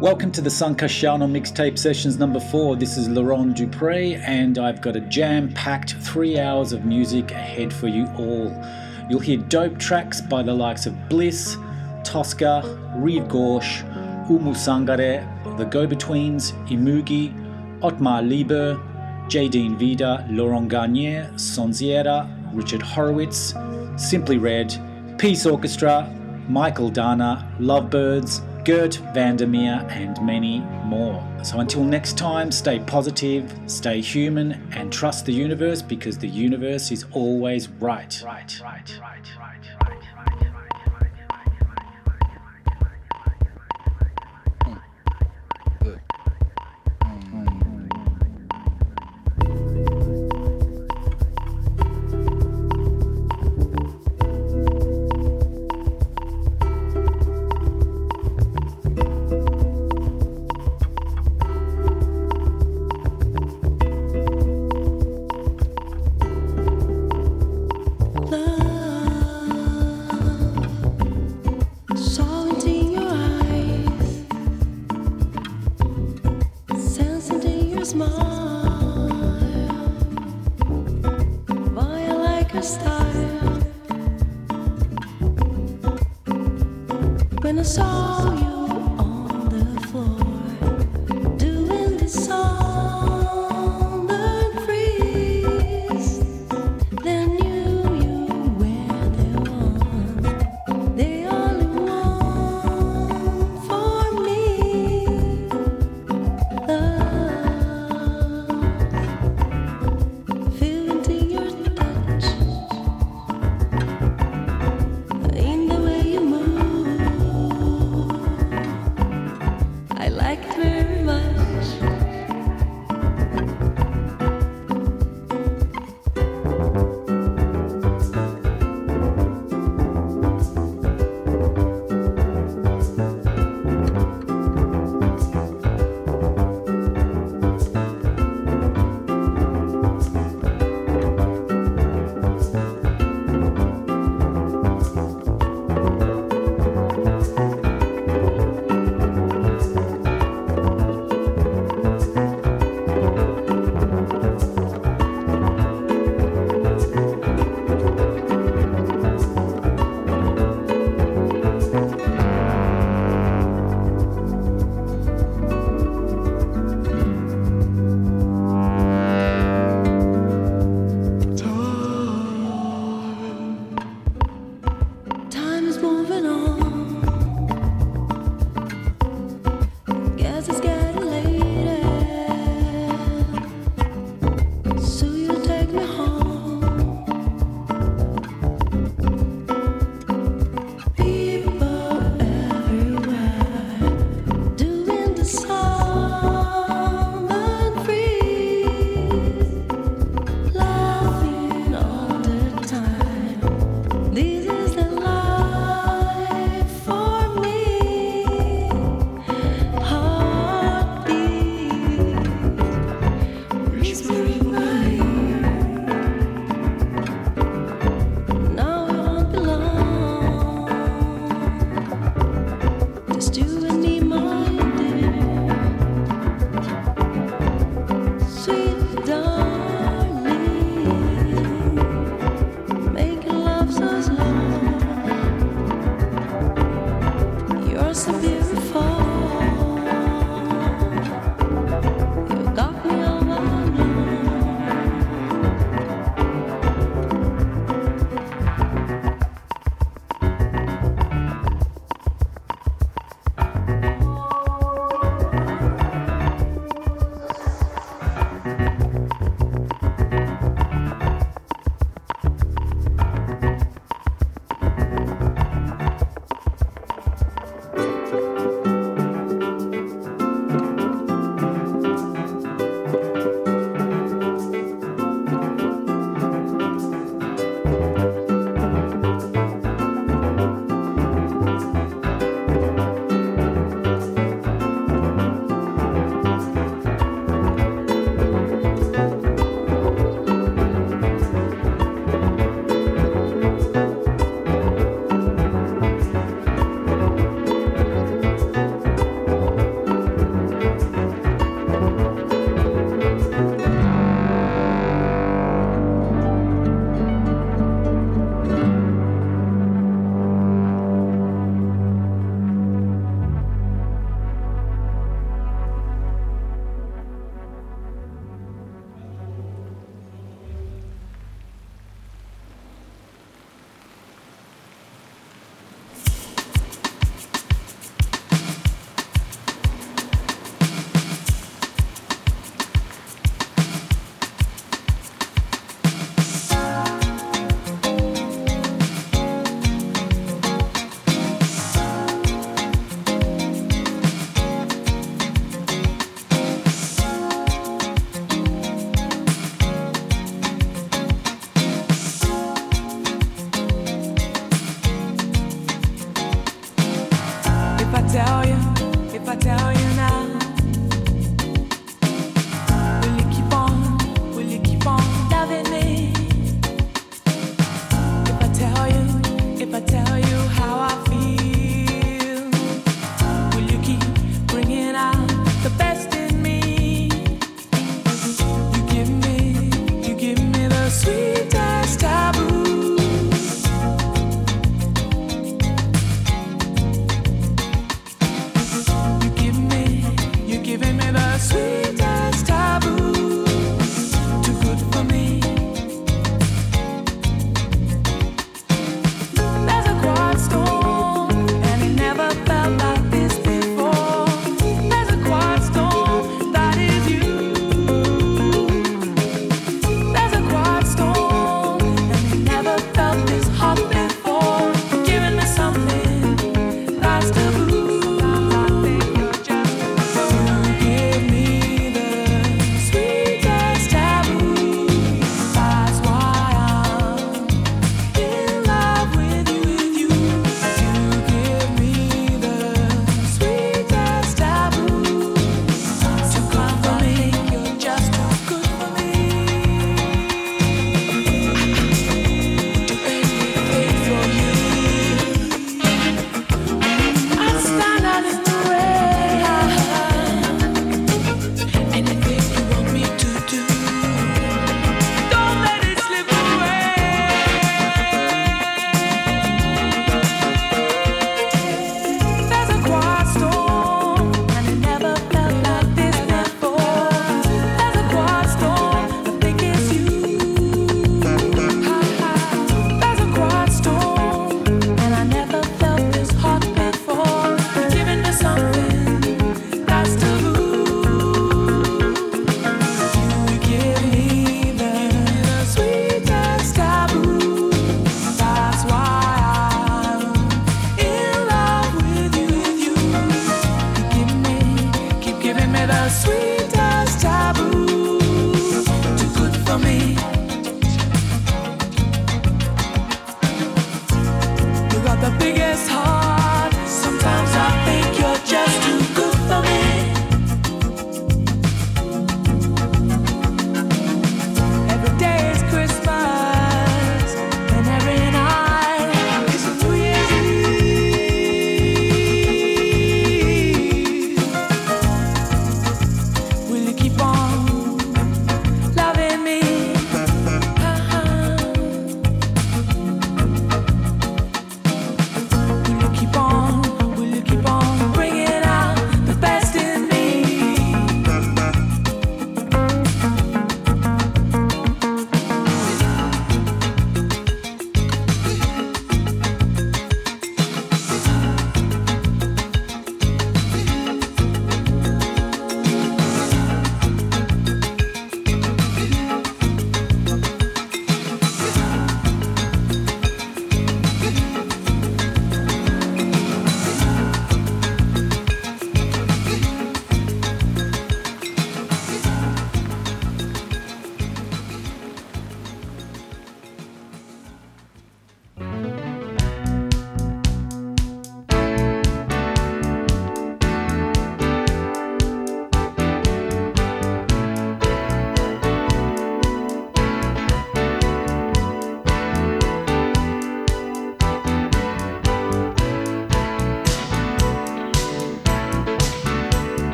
Welcome to the Sankashano mixtape sessions number four. This is Laurent Dupre, and I've got a jam packed three hours of music ahead for you all. You'll hear dope tracks by the likes of Bliss, Tosca, Rive Gauche, Oumou Sangaré, The Go Betweens, Imugi, Otmar Lieber, Jadine Vida, Laurent Garnier, Sonziera, Richard Horowitz, Simply Red, Peace Orchestra, Michael Dana, Lovebirds, Gert Vandermeer, and many more. So until next time, stay positive, stay human, and trust the universe because the universe is always right. Right, right, right, right. nobody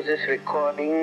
to this recording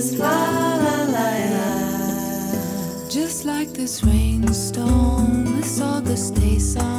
just la la la la. Just like this rainstorm, this August day sun.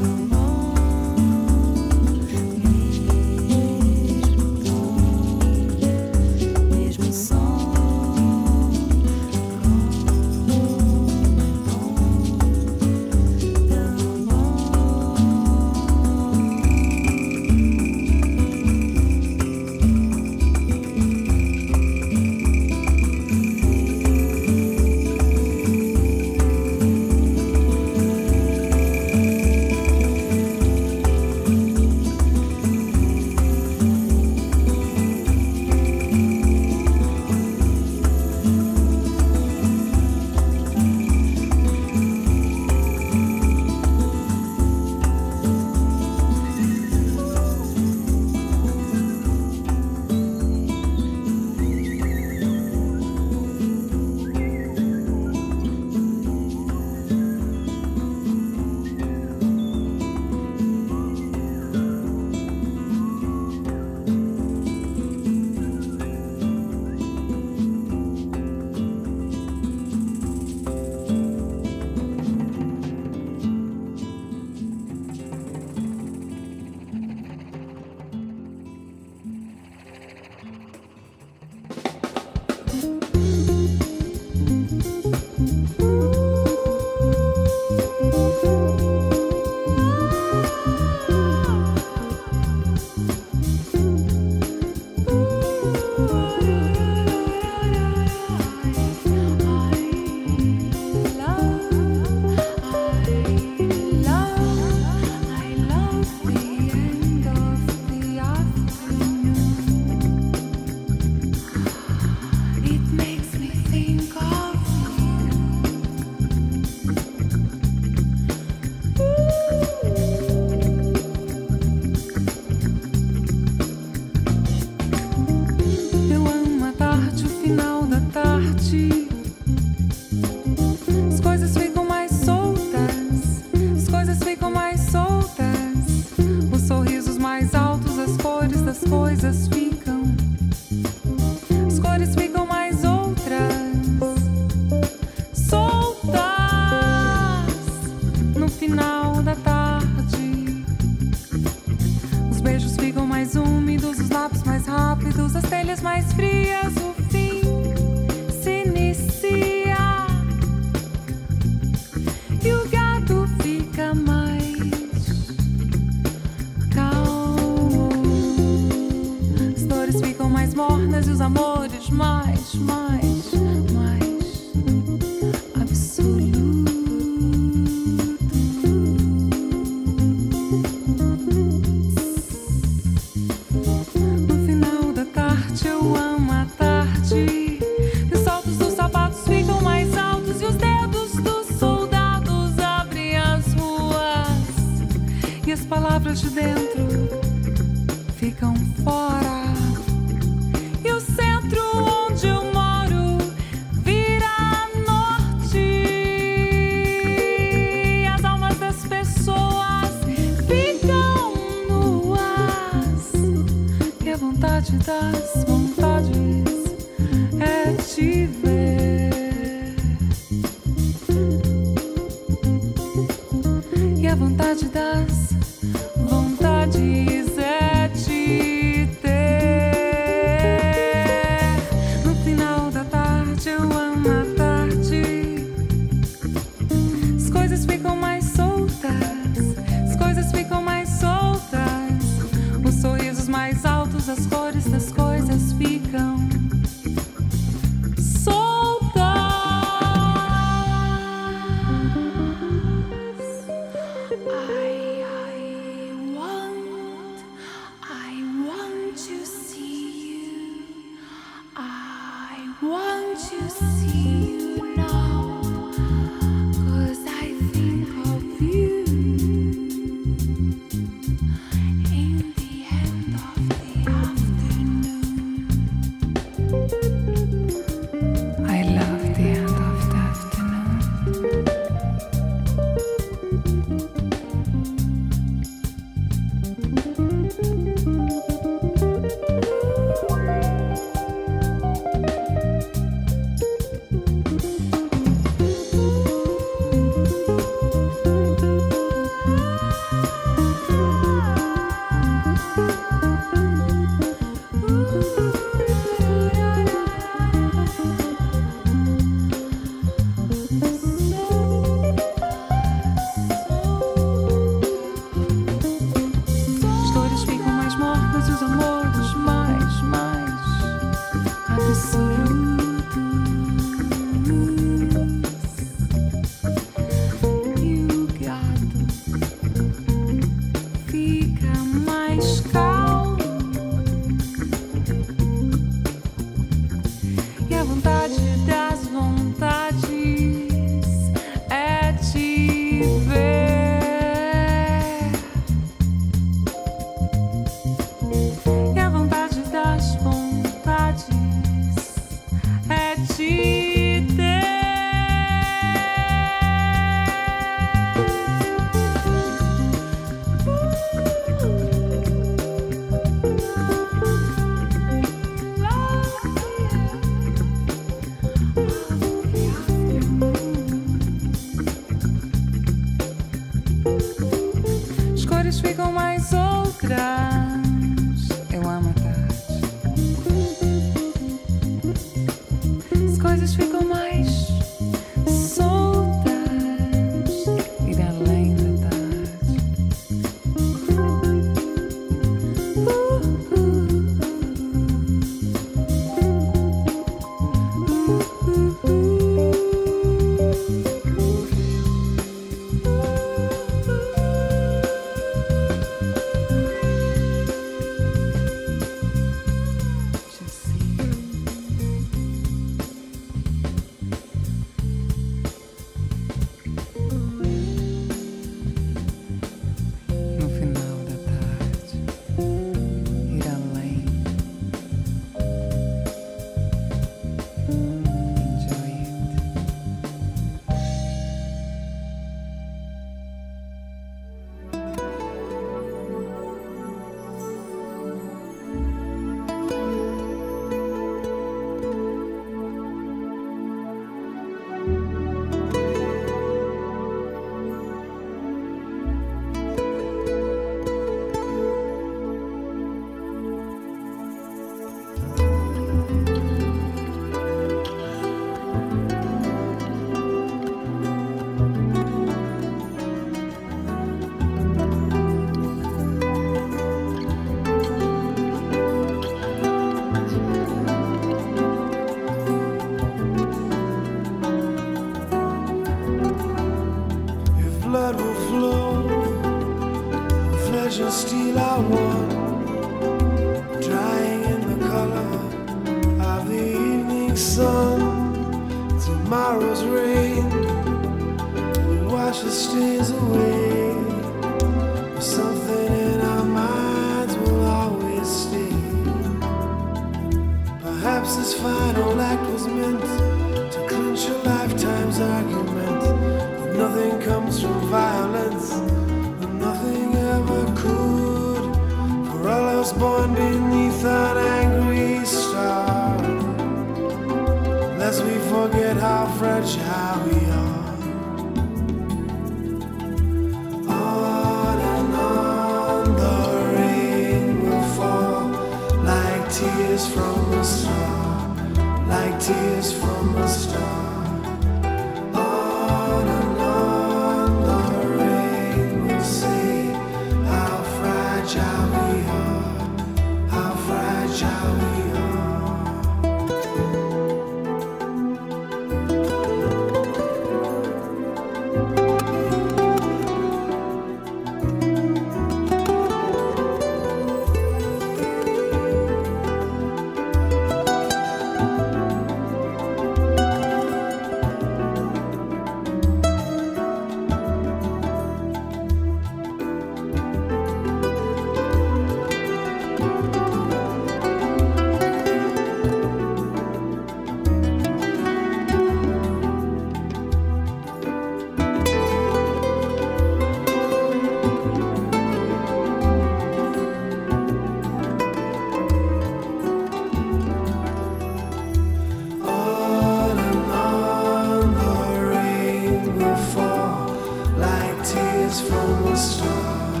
From a star,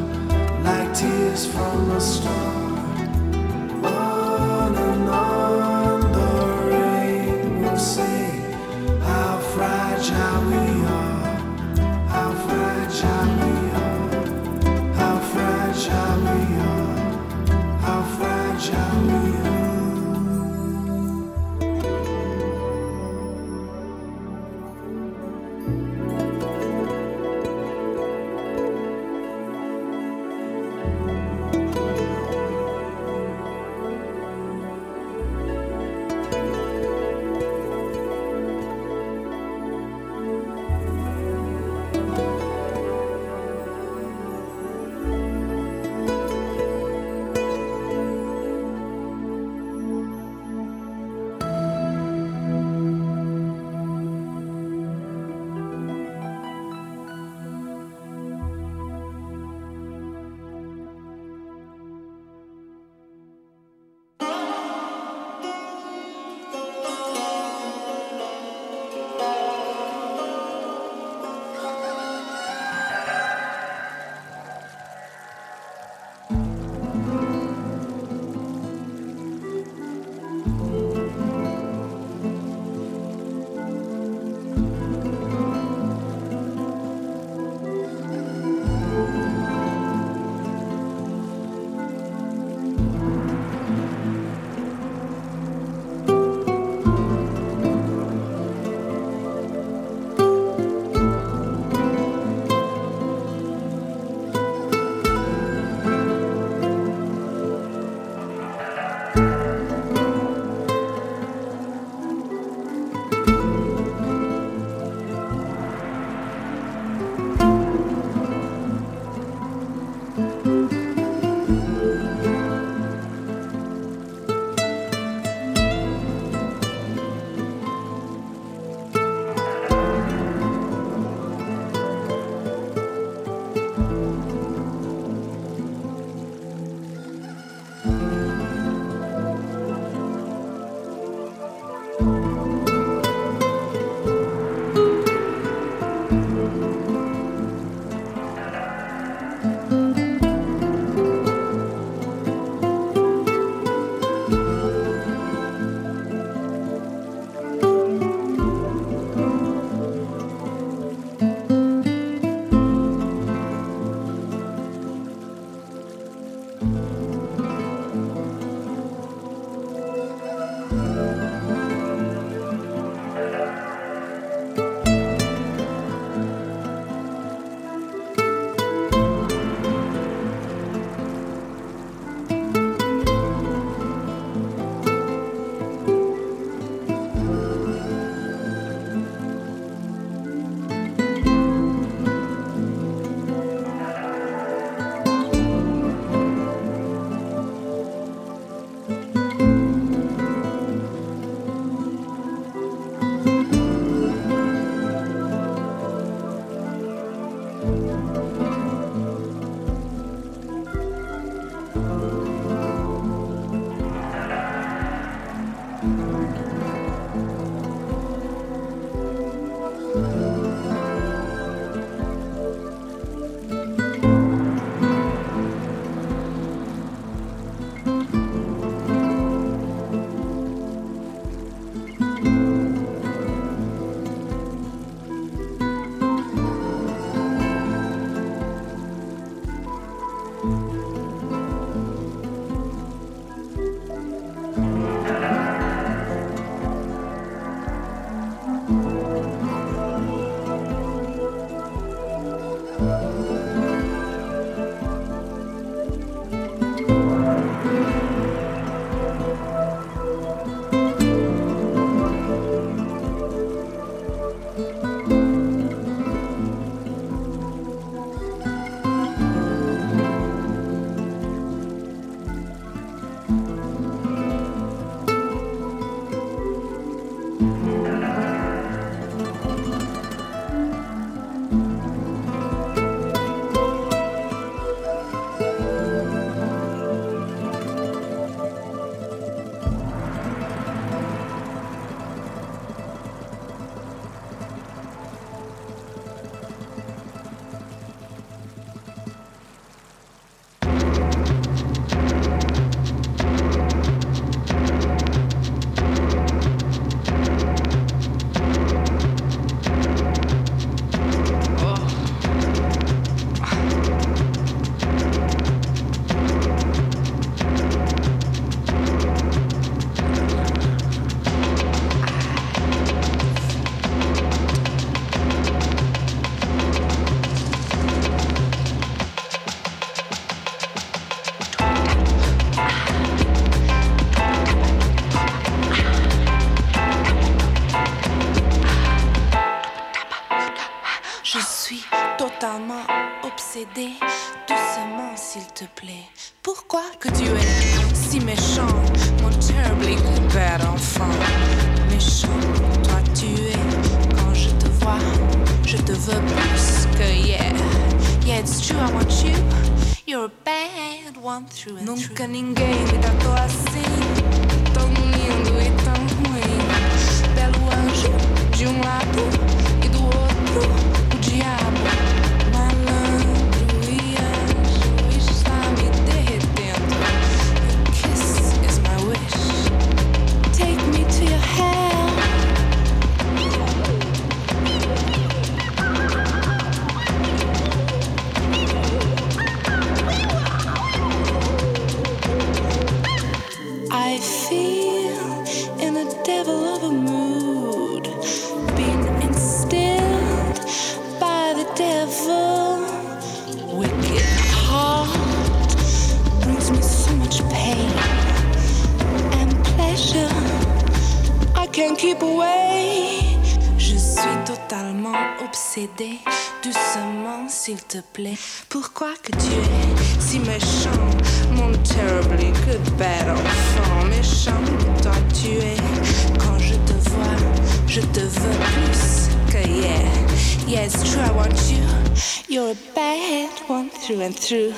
like tears from a star. Nunca ninguém me tratou assim. Tão lindo e tão ruim. Belo anjo de um lado s'il te plaît. Pourquoi que tu es si méchant, mon terribly good bad enfant méchant? Toi tu es. Quand je te vois, je te veux plus que. Yeah, it's true, I want you. You're a bad one through and through.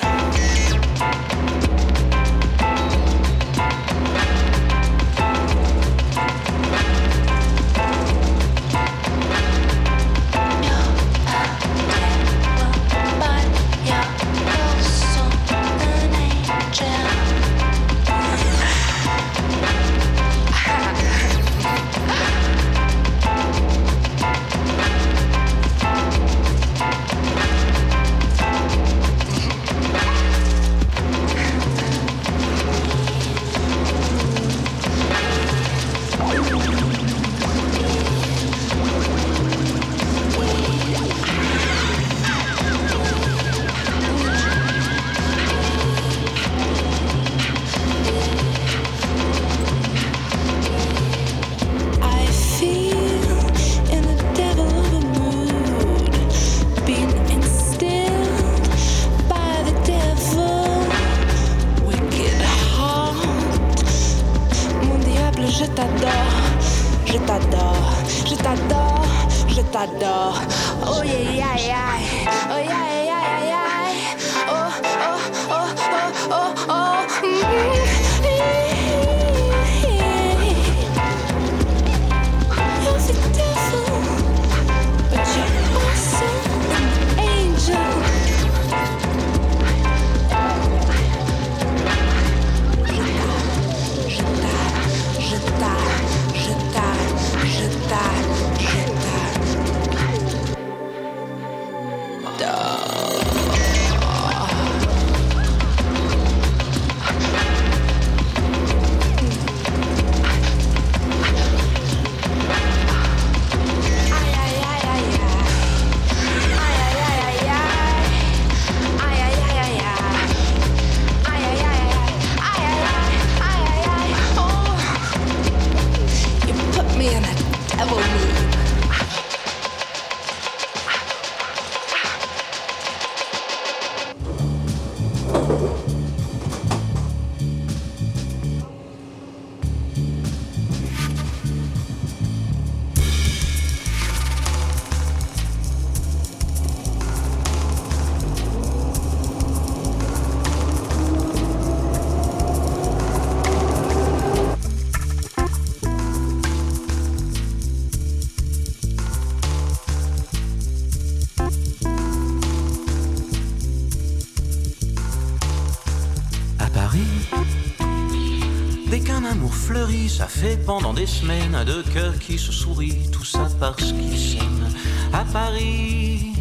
Pendant des semaines deux cœurs qui se sourient, tout ça parce qu'ils s'aiment. À Paris,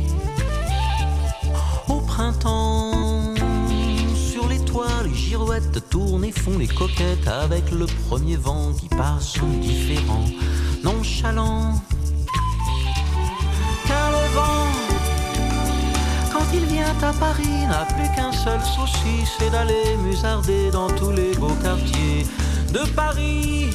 au printemps, sur les toits, les girouettes tournent et font les coquettes avec le premier vent qui passe indifférent, nonchalant. Car le vent quand il vient à Paris, n'a plus qu'un seul souci, c'est d'aller musarder dans tous les beaux quartiers de Paris.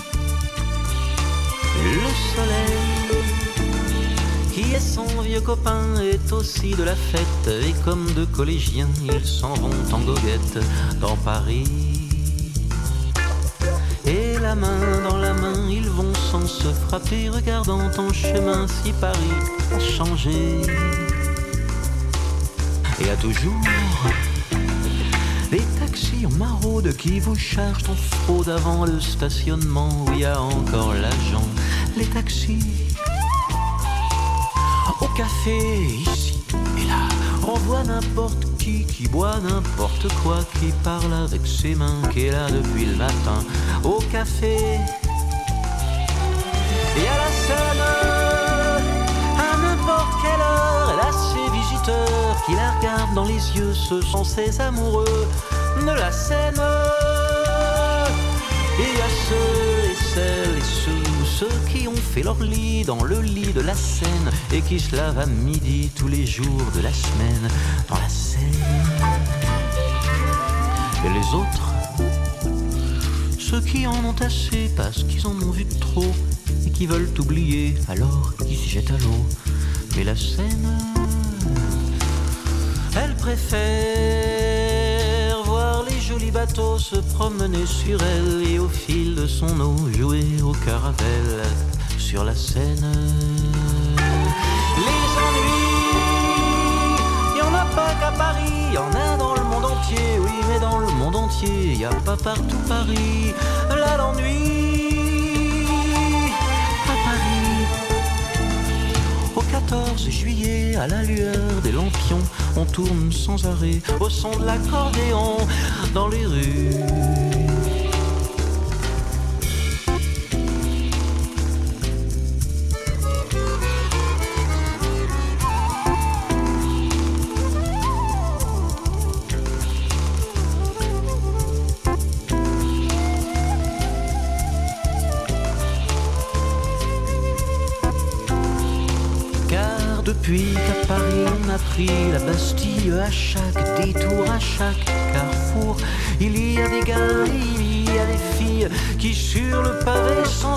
Qui est son vieux copain est aussi de la fête et comme de collégiens, ils s'en vont en goguette dans Paris. Et la main dans la main, ils vont sans se frapper, regardant en chemin si Paris a changé. Et à toujours les taxis en maraude qui vous chargent en fraude avant le stationnement où il y a encore l'agent. Taxis au café ici et là, on voit n'importe qui qui boit n'importe quoi, qui parle avec ses mains, qui est là depuis le matin au café. Et à la scène, à n'importe quelle heure, elle a ses visiteurs qui la regardent dans les yeux, ce sont ses amoureux de la scène. Et à ceux et celles et ceux, ceux qui fait leur lit dans le lit de la Seine et qui se lavent à midi tous les jours de la semaine dans la Seine. Et les autres, ceux qui en ont assez parce qu'ils en ont vu trop et qui veulent oublier alors qu'ils s'y jettent à l'eau. Mais la Seine, elle préfère voir les jolis bateaux se promener sur elle et au fil de son eau jouer au caravelle sur la Seine. Les ennuis, y en a pas qu'à Paris, y en a dans le monde entier, oui, mais dans le monde entier, y a pas partout Paris. Là l'ennui à Paris. Au 14 juillet, à la lueur des lampions, on tourne sans arrêt au son de l'accordéon dans les rues. Chaque carrefour, il y a des gars il y a des filles qui sur le pavé sans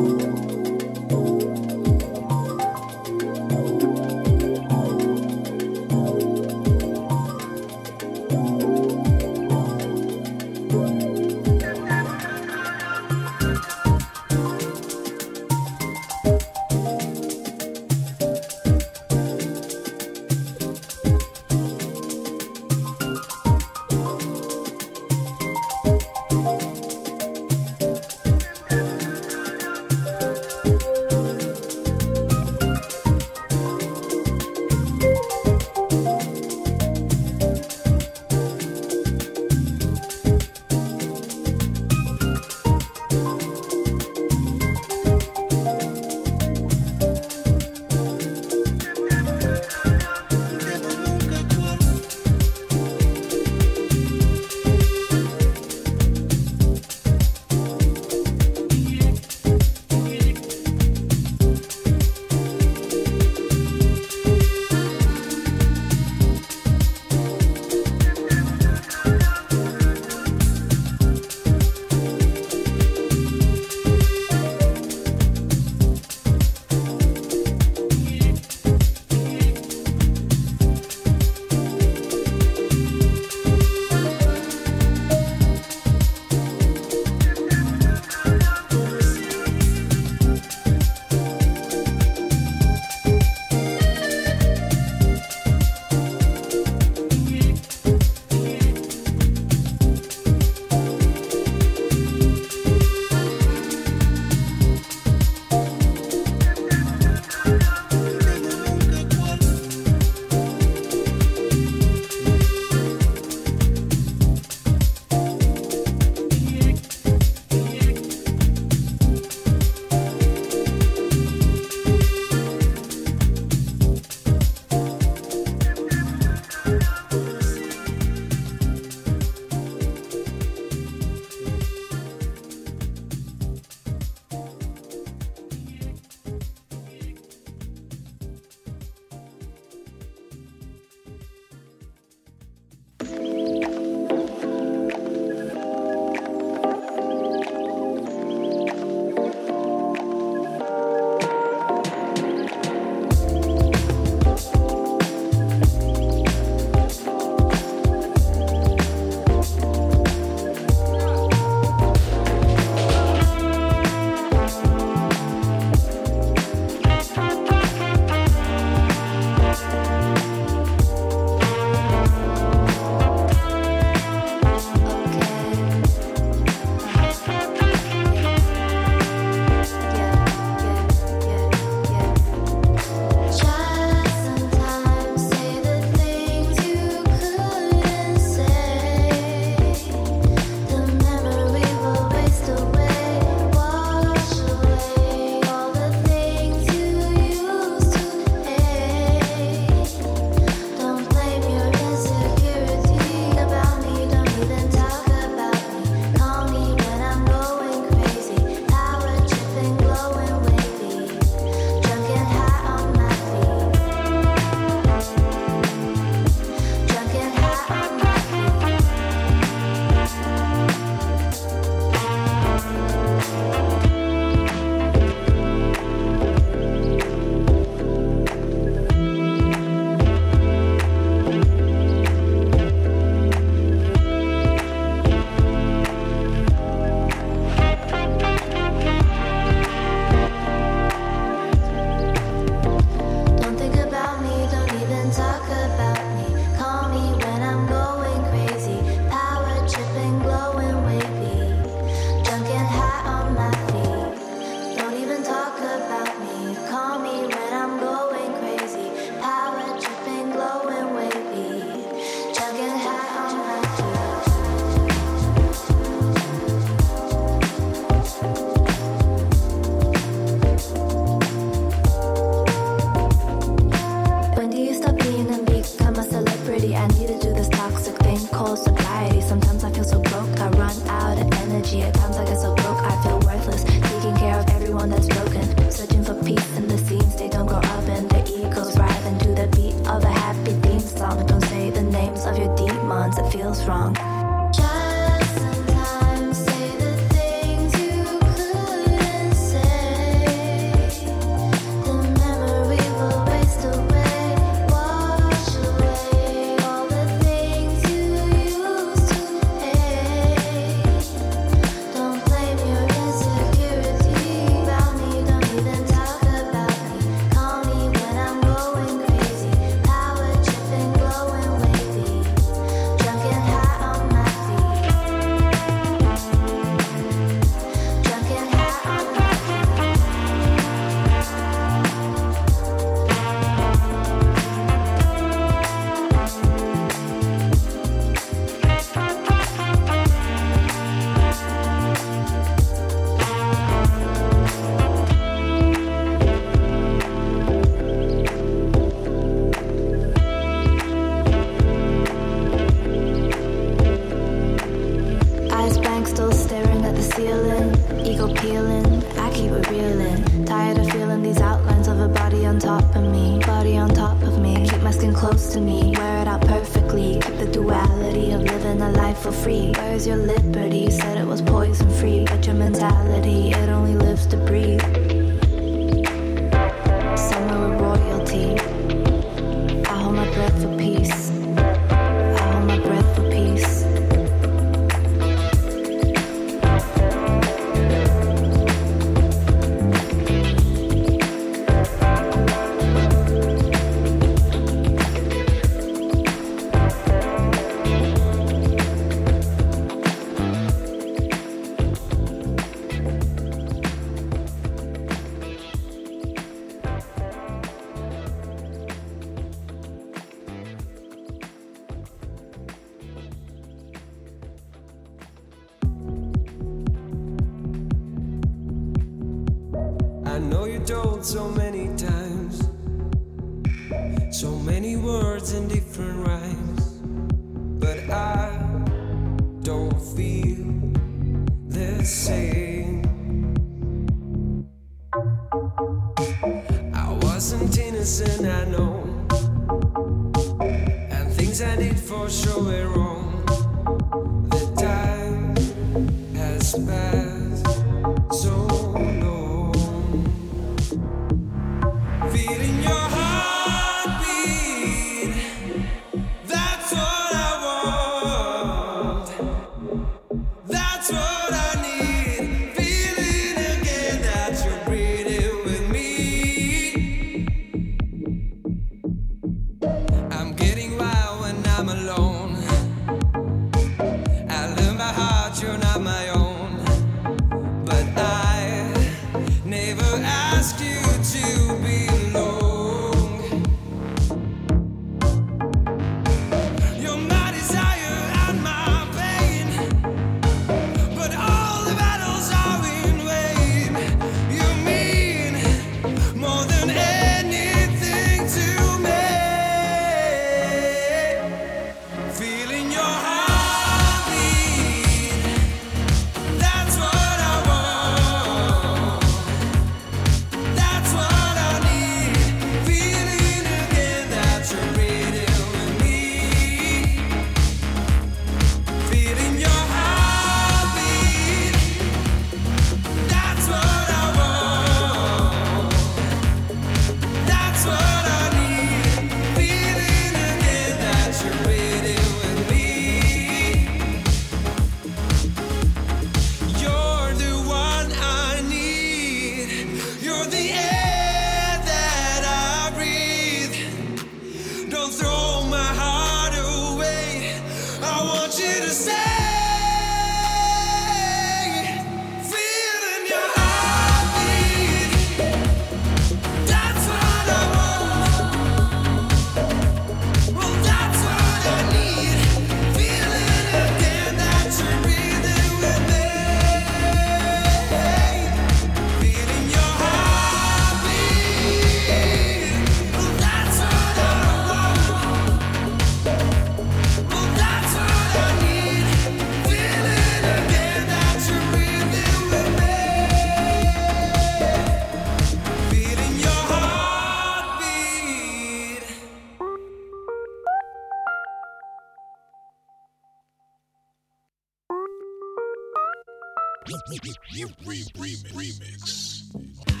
Remix.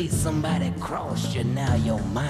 say somebody crossed you, now your mind.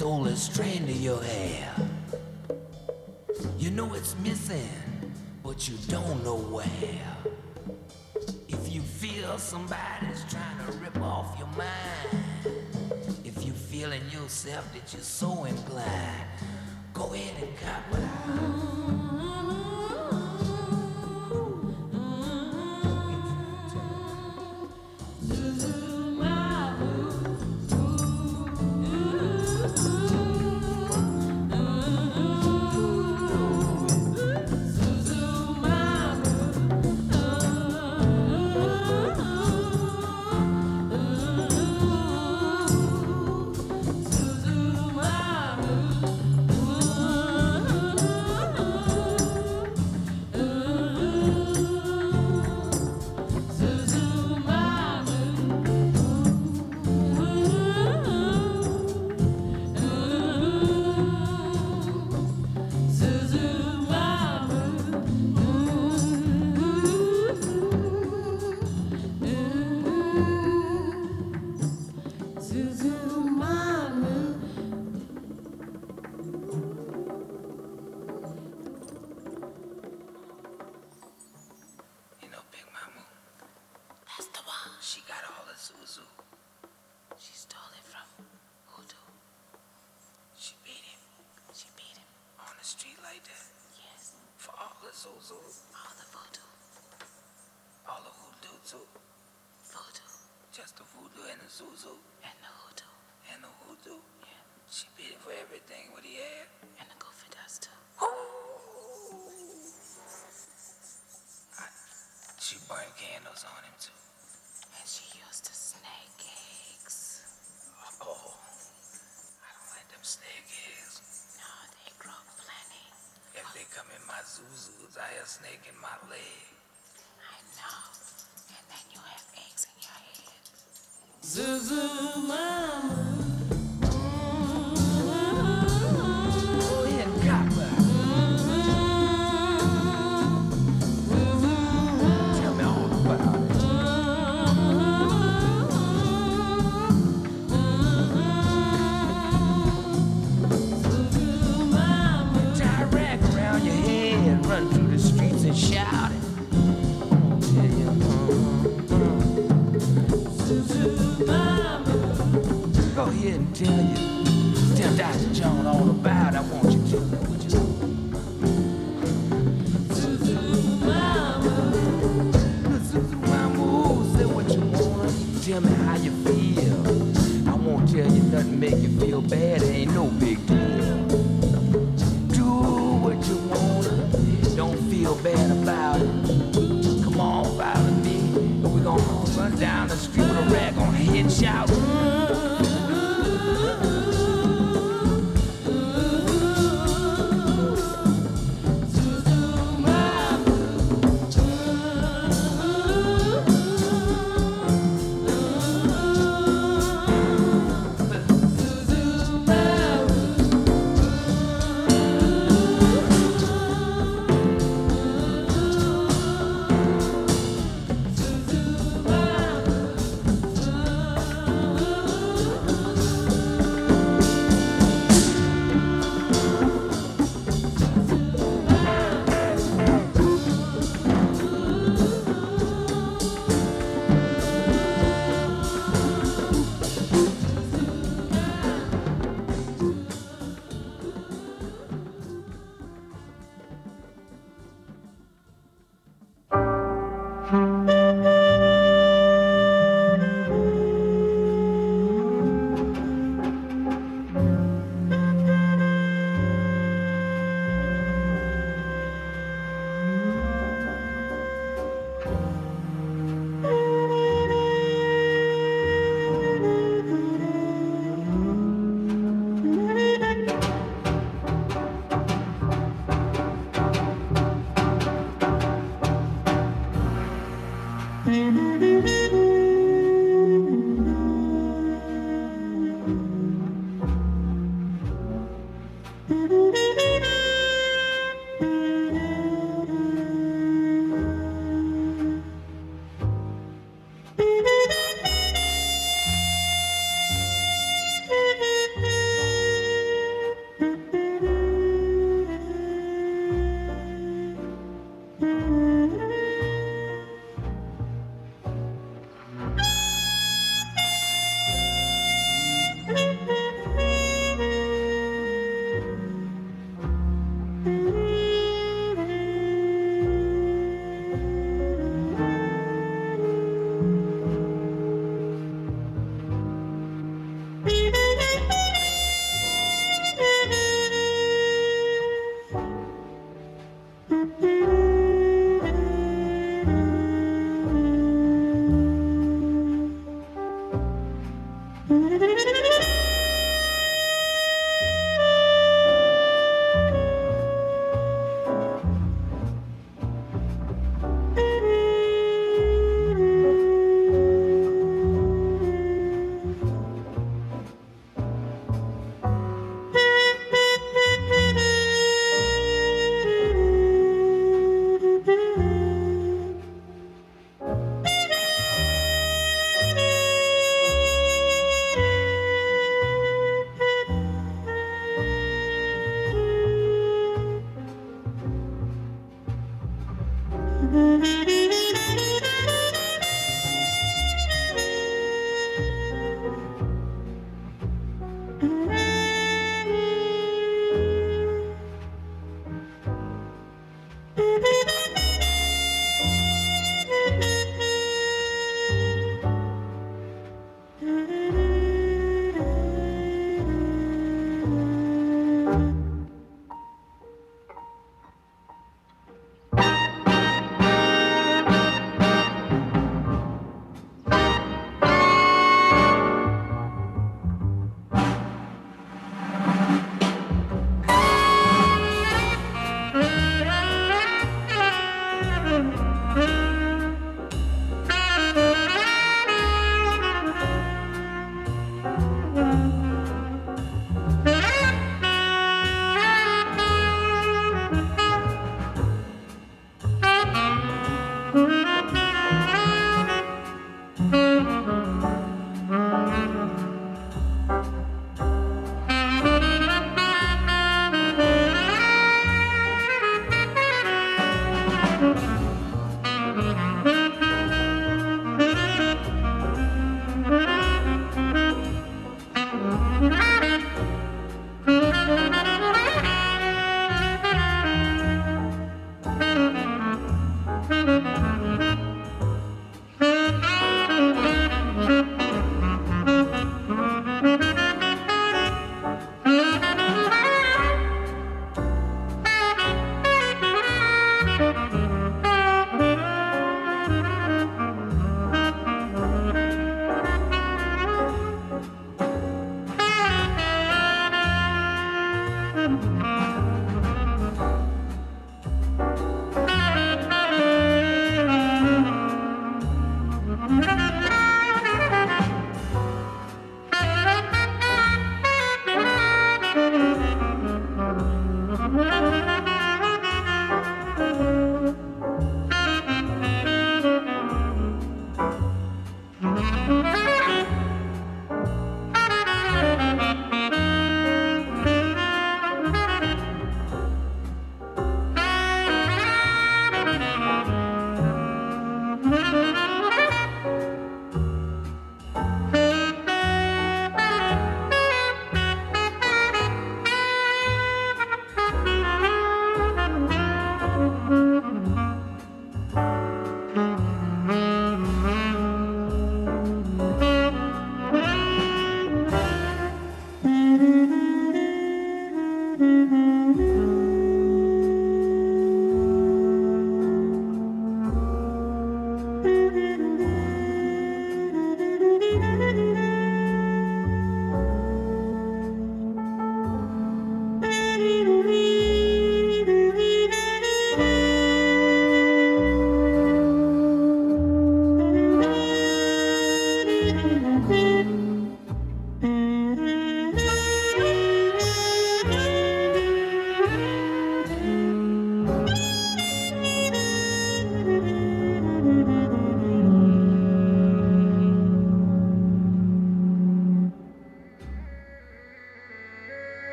stole a strand of your hair. You know it's missing, but you don't know where. If you feel somebody's trying to rip off your mind, if you feeling yourself that you're so inclined, go ahead and cop it out. candles on him too. And she used to snake eggs. Oh, I don't like them snake eggs. No, they grow plenty. If they come in my zuzus, I have snake in my leg. I know. And then you have eggs in your head. Zuzu mama.